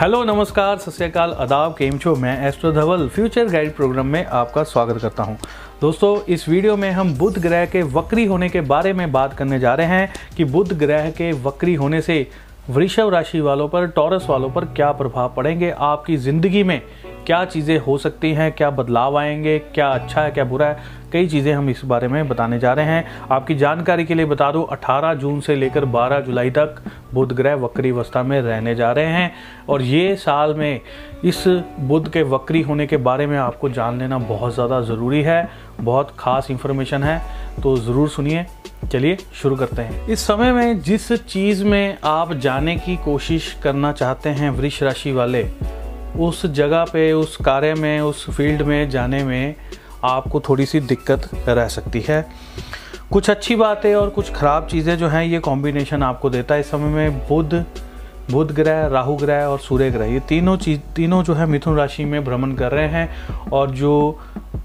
Hello, नमस्कार सत्याकाल अदाब केम छो? मैं astro Dhaval, future guide program में आपका स्वागत करता हूँ। दोस्तों, इस वीडियो में हम बुध ग्रह के वक्री होने के बारे में बात करने जा रहे हैं कि बुध ग्रह के वक्री होने से वृषभ राशि वालों पर, टॉरस वालों पर क्या प्रभाव पड़ेंगे? आपकी ज़िंदगी में क्या चीज़ें हो सकती हैं, क्या बदलाव आएँगे, क्या अच्छा है, क्या बुरा है, कई चीज़ें हम इस बारे में बताने जा रहे हैं। आपकी जानकारी के लिए बता दूँ 18 जून से लेकर 12 जुलाई तक बुध ग्रह वक्री अवस्था में रहने जा रहे हैं। और ये साल में इस बुध के वक्री होने के बारे में आपको जान लेना बहुत ज़्यादा ज़रूरी है, बहुत ख़ास इन्फॉर्मेशन है तो ज़रूर सुनिए। चलिए शुरू करते हैं। इस समय में जिस चीज़ में आप जाने की कोशिश करना चाहते हैं वृक्ष राशि वाले उस जगह पे, उस कार्य में, उस फ़ील्ड में जाने में आपको थोड़ी सी दिक्कत रह सकती है। कुछ अच्छी बातें और कुछ ख़राब चीज़ें जो हैं, ये कॉम्बिनेशन आपको देता है। इस समय में बुध बुध ग्रह, राहु ग्रह और सूर्य ग्रह, ये तीनों चीज़, तीनों जो है मिथुन राशि में भ्रमण कर रहे हैं। और जो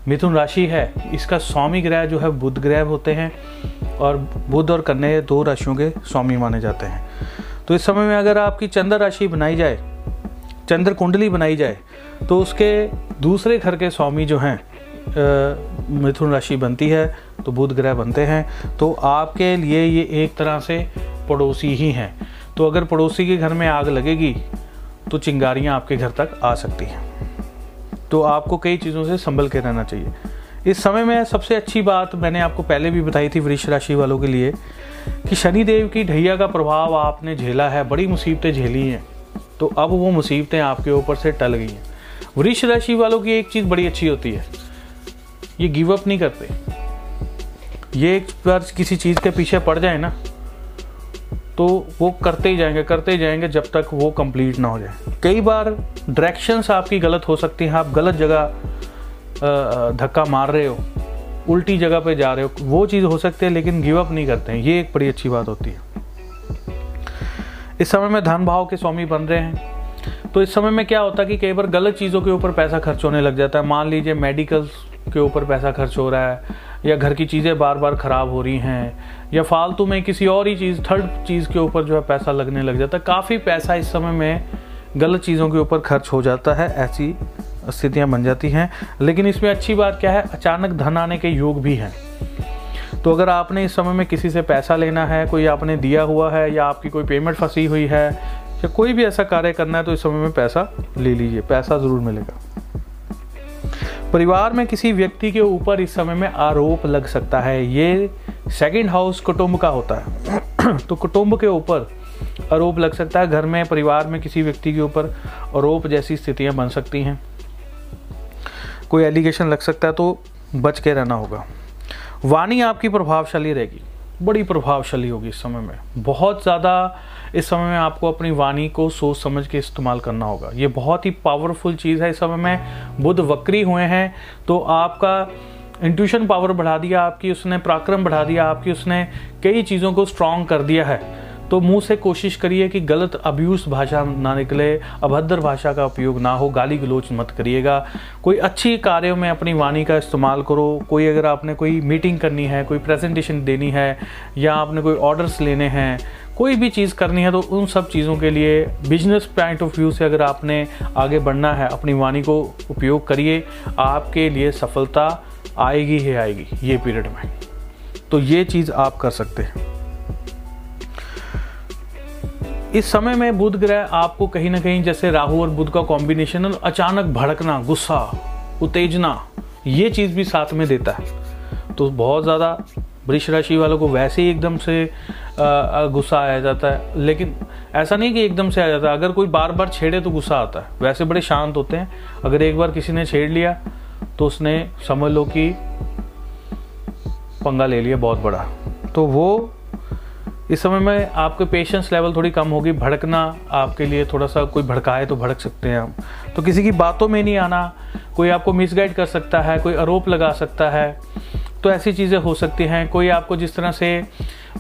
मिथुन राशि है, इसका स्वामी ग्रह जो है, बुध ग्रह होते हैं। और बुध और कन्या दो राशियों के स्वामी माने जाते हैं। तो इस समय में अगर आपकी चंद्र राशि बनाई जाए चंद्र कुंडली बनाई जाए तो उसके दूसरे घर के स्वामी जो हैं मिथुन राशि बनती है तो बुध ग्रह बनते हैं तो आपके लिए ये एक तरह से पड़ोसी ही हैं। तो अगर पड़ोसी के घर में आग लगेगी तो चिंगारियाँ आपके घर तक आ सकती हैं। तो आपको कई चीज़ों से संभल के रहना चाहिए। इस समय में सबसे अच्छी बात मैंने आपको पहले भी बताई थी वृक्ष राशि वालों के लिए, कि शनिदेव की ढैया का प्रभाव आपने झेला है, बड़ी मुसीबतें झेली हैं। तो अब वो मुसीबतें आपके ऊपर से टल गई हैं। वृक्ष राशि वालों की एक चीज़ बड़ी अच्छी होती है, ये गिव अप नहीं करते। ये एक बार किसी चीज़ के पीछे पड़ जाए ना तो वो करते ही जाएँगे, करते ही जाएँगे जब तक वो कंप्लीट ना हो जाए। कई बार डायरेक्शंस आपकी गलत हो सकती हैं, आप गलत जगह धक्का मार रहे हो, उल्टी जगह पे जा रहे हो, वो चीज़ हो सकती है, लेकिन गिव अप नहीं करते हैं। ये एक बड़ी अच्छी बात होती है। इस समय में धन भाव के स्वामी बन रहे हैं। तो इस समय में क्या होता है कि कई बार गलत चीज़ों के ऊपर पैसा खर्च होने लग जाता है। मान लीजिए मेडिकल के ऊपर पैसा खर्च हो रहा है, या घर की चीज़ें बार बार ख़राब हो रही हैं, या फालतू में किसी और ही चीज़ थर्ड चीज़ के ऊपर जो है पैसा लगने लग जाता है। काफ़ी पैसा इस समय में गलत चीज़ों के ऊपर खर्च हो जाता है, ऐसी स्थितियाँ बन जाती हैं। लेकिन इसमें अच्छी बात क्या है, अचानक धन आने के योग भी हैं। तो अगर आपने इस समय में किसी से पैसा लेना है, कोई आपने दिया हुआ है या आपकी कोई पेमेंट फंसी हुई है या कोई भी ऐसा कार्य करना है तो इस समय में पैसा ले लीजिए, पैसा ज़रूर मिलेगा। परिवार में किसी व्यक्ति के ऊपर इस समय में आरोप लग सकता है। ये सेकंड हाउस कुटुंब का होता है। तो कुटुंब के ऊपर आरोप लग सकता है। घर में, परिवार में किसी व्यक्ति के ऊपर आरोप जैसी स्थितियाँ बन सकती हैं। कोई एलिगेशन लग सकता है तो बच के रहना होगा। वाणी आपकी प्रभावशाली रहेगी, बड़ी प्रभावशाली होगी इस समय में। बहुत ज़्यादा इस समय में आपको अपनी वाणी को सोच समझ के इस्तेमाल करना होगा। ये बहुत ही पावरफुल चीज़ है इस समय में। बुद्ध वक्री हुए हैं तो आपका इंट्यूशन पावर बढ़ा दिया आपकी, उसने पराक्रम बढ़ा दिया आपकी, उसने कई चीज़ों को स्ट्रांग कर दिया है। तो मुँह से कोशिश करिए कि गलत अब्यूज भाषा ना निकले, अभद्र भाषा का उपयोग ना हो, गाली गलोच मत करिएगा। कोई अच्छी कार्यों में अपनी वाणी का इस्तेमाल करो। कोई अगर आपने कोई मीटिंग करनी है, कोई प्रेजेंटेशन देनी है, या आपने कोई ऑर्डर्स लेने हैं, कोई भी चीज़ करनी है तो उन सब चीज़ों के लिए बिज़नेस पॉइंट ऑफ़ व्यू से अगर आपने आगे बढ़ना है, अपनी वाणी को उपयोग करिए, आपके लिए सफलता आएगी ही आएगी, ये पीरियड में। तो ये चीज़ आप कर सकते हैं। इस समय में बुध ग्रह आपको कहीं ना कहीं जैसे राहु और बुध का कॉम्बिनेशन अचानक भड़कना, गुस्सा, उत्तेजना, ये चीज़ भी साथ में देता है। तो बहुत ज़्यादा वृक्ष राशि वालों को वैसे ही एकदम से गुस्सा आ जाता है। लेकिन ऐसा नहीं कि एकदम से आ जाता है। अगर कोई बार बार छेड़े तो गुस्सा आता है। वैसे बड़े शांत होते हैं। अगर एक बार किसी ने छेड़ लिया तो उसने समझ लो कि पंगा ले लिया बहुत बड़ा। तो वो इस समय में आपके पेशेंस लेवल थोड़ी कम होगी, भड़कना आपके लिए थोड़ा सा कोई भड़काए तो भड़क सकते हैं हम तो किसी की बातों में नहीं आना, कोई आपको मिसगाइड कर सकता है, कोई आरोप लगा सकता है तो ऐसी चीज़ें हो सकती हैं। कोई आपको जिस तरह से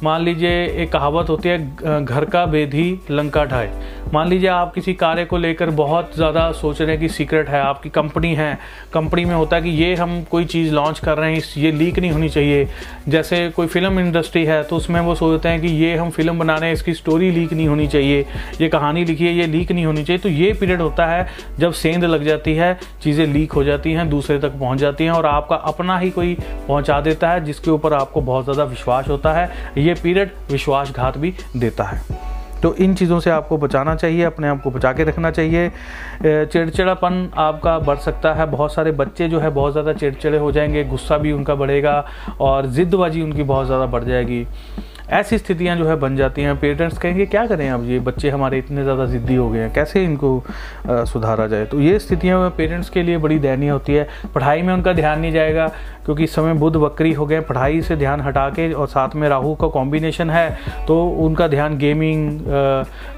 मान लीजिए एक कहावत होती है घर का बेधी लंका ढाए। मान लीजिए आप किसी कार्य को लेकर बहुत ज़्यादा सोच रहे हैं कि सीक्रेट है, आपकी कंपनी है, कंपनी में होता है कि ये हम कोई चीज़ लॉन्च कर रहे हैं, इस, ये लीक नहीं होनी चाहिए। जैसे कोई फ़िल्म इंडस्ट्री है तो उसमें वो सोचते हैं कि ये हम फ़िल्म बना रहे हैं, इसकी स्टोरी लीक नहीं होनी चाहिए, ये कहानी लिखी है, ये लीक नहीं होनी चाहिए। तो ये पीरियड होता है जब सेंध लग जाती है, चीज़ें लीक हो जाती हैं, दूसरे तक पहुँच जाती हैं और आपका अपना ही कोई पहुँचा देता है, जिसके ऊपर आपको बहुत ज़्यादा विश्वास होता है। ये पीरियड विश्वासघात भी देता है। तो इन चीज़ों से आपको बचाना चाहिए, अपने आप को बचा के रखना चाहिए। चिड़चिड़ापन आपका बढ़ सकता है। बहुत सारे बच्चे जो है बहुत ज़्यादा चिड़चिड़े हो जाएँगे, गुस्सा भी उनका बढ़ेगा और ज़िद्दबाजी उनकी बहुत ज़्यादा बढ़ जाएगी। ऐसी स्थितियाँ जो है बन जाती हैं। पेरेंट्स कहेंगे क्या करें अब ये बच्चे हमारे इतने ज़्यादा ज़िद्दी हो गए हैं। कैसे इनको आ, सुधारा जाए? तो ये स्थितियाँ पेरेंट्स के लिए बड़ी दयनीय होती है। पढ़ाई में उनका ध्यान नहीं जाएगा क्योंकि इस समय बुध वक्री हो गए पढ़ाई से ध्यान हटा के और साथ में राहु का कॉम्बिनेशन है तो उनका ध्यान गेमिंग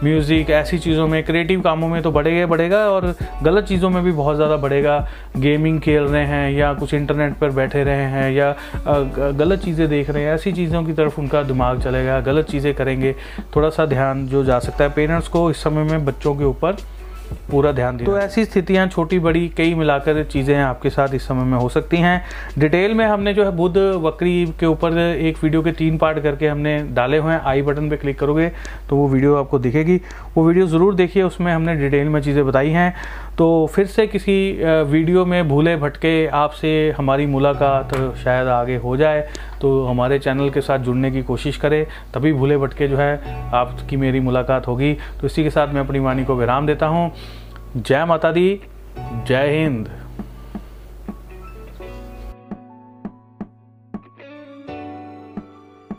म्यूज़िक ऐसी चीज़ों में क्रिएटिव कामों में तो बढ़ेगा बढ़ेगा और गलत चीज़ों में भी बहुत ज़्यादा बढ़ेगा। गेमिंग खेल रहे हैं या कुछ इंटरनेट पर बैठे रहे हैं या गलत चीज़ें देख रहे हैं ऐसी चीज़ों की तरफ़ उनका दिमाग चलेगा, गलत चीज़ें करेंगे थोड़ा सा ध्यान जो जा सकता है। पेरेंट्स को इस समय में बच्चों के ऊपर पूरा ध्यान दिया तो ऐसी स्थितियाँ छोटी बड़ी कई मिलाकर चीज़ें आपके साथ इस समय में हो सकती हैं। डिटेल में हमने जो है बुध वक्री के ऊपर एक वीडियो के तीन पार्ट करके हमने डाले हुए हैं। आई बटन पे क्लिक करोगे तो वो वीडियो आपको दिखेगी। वो वीडियो ज़रूर देखिए, उसमें हमने डिटेल में चीज़ें बताई हैं। तो फिर से किसी वीडियो में भूले भटके आपसे हमारी मुलाकात शायद आगे हो जाए तो हमारे चैनल के साथ जुड़ने की कोशिश करें। तभी भूले भटके जो है आपकी मेरी मुलाकात होगी। तो इसी के साथ मैं अपनी वाणी को विराम देता हूँ। जय माता दी, जय हिंद।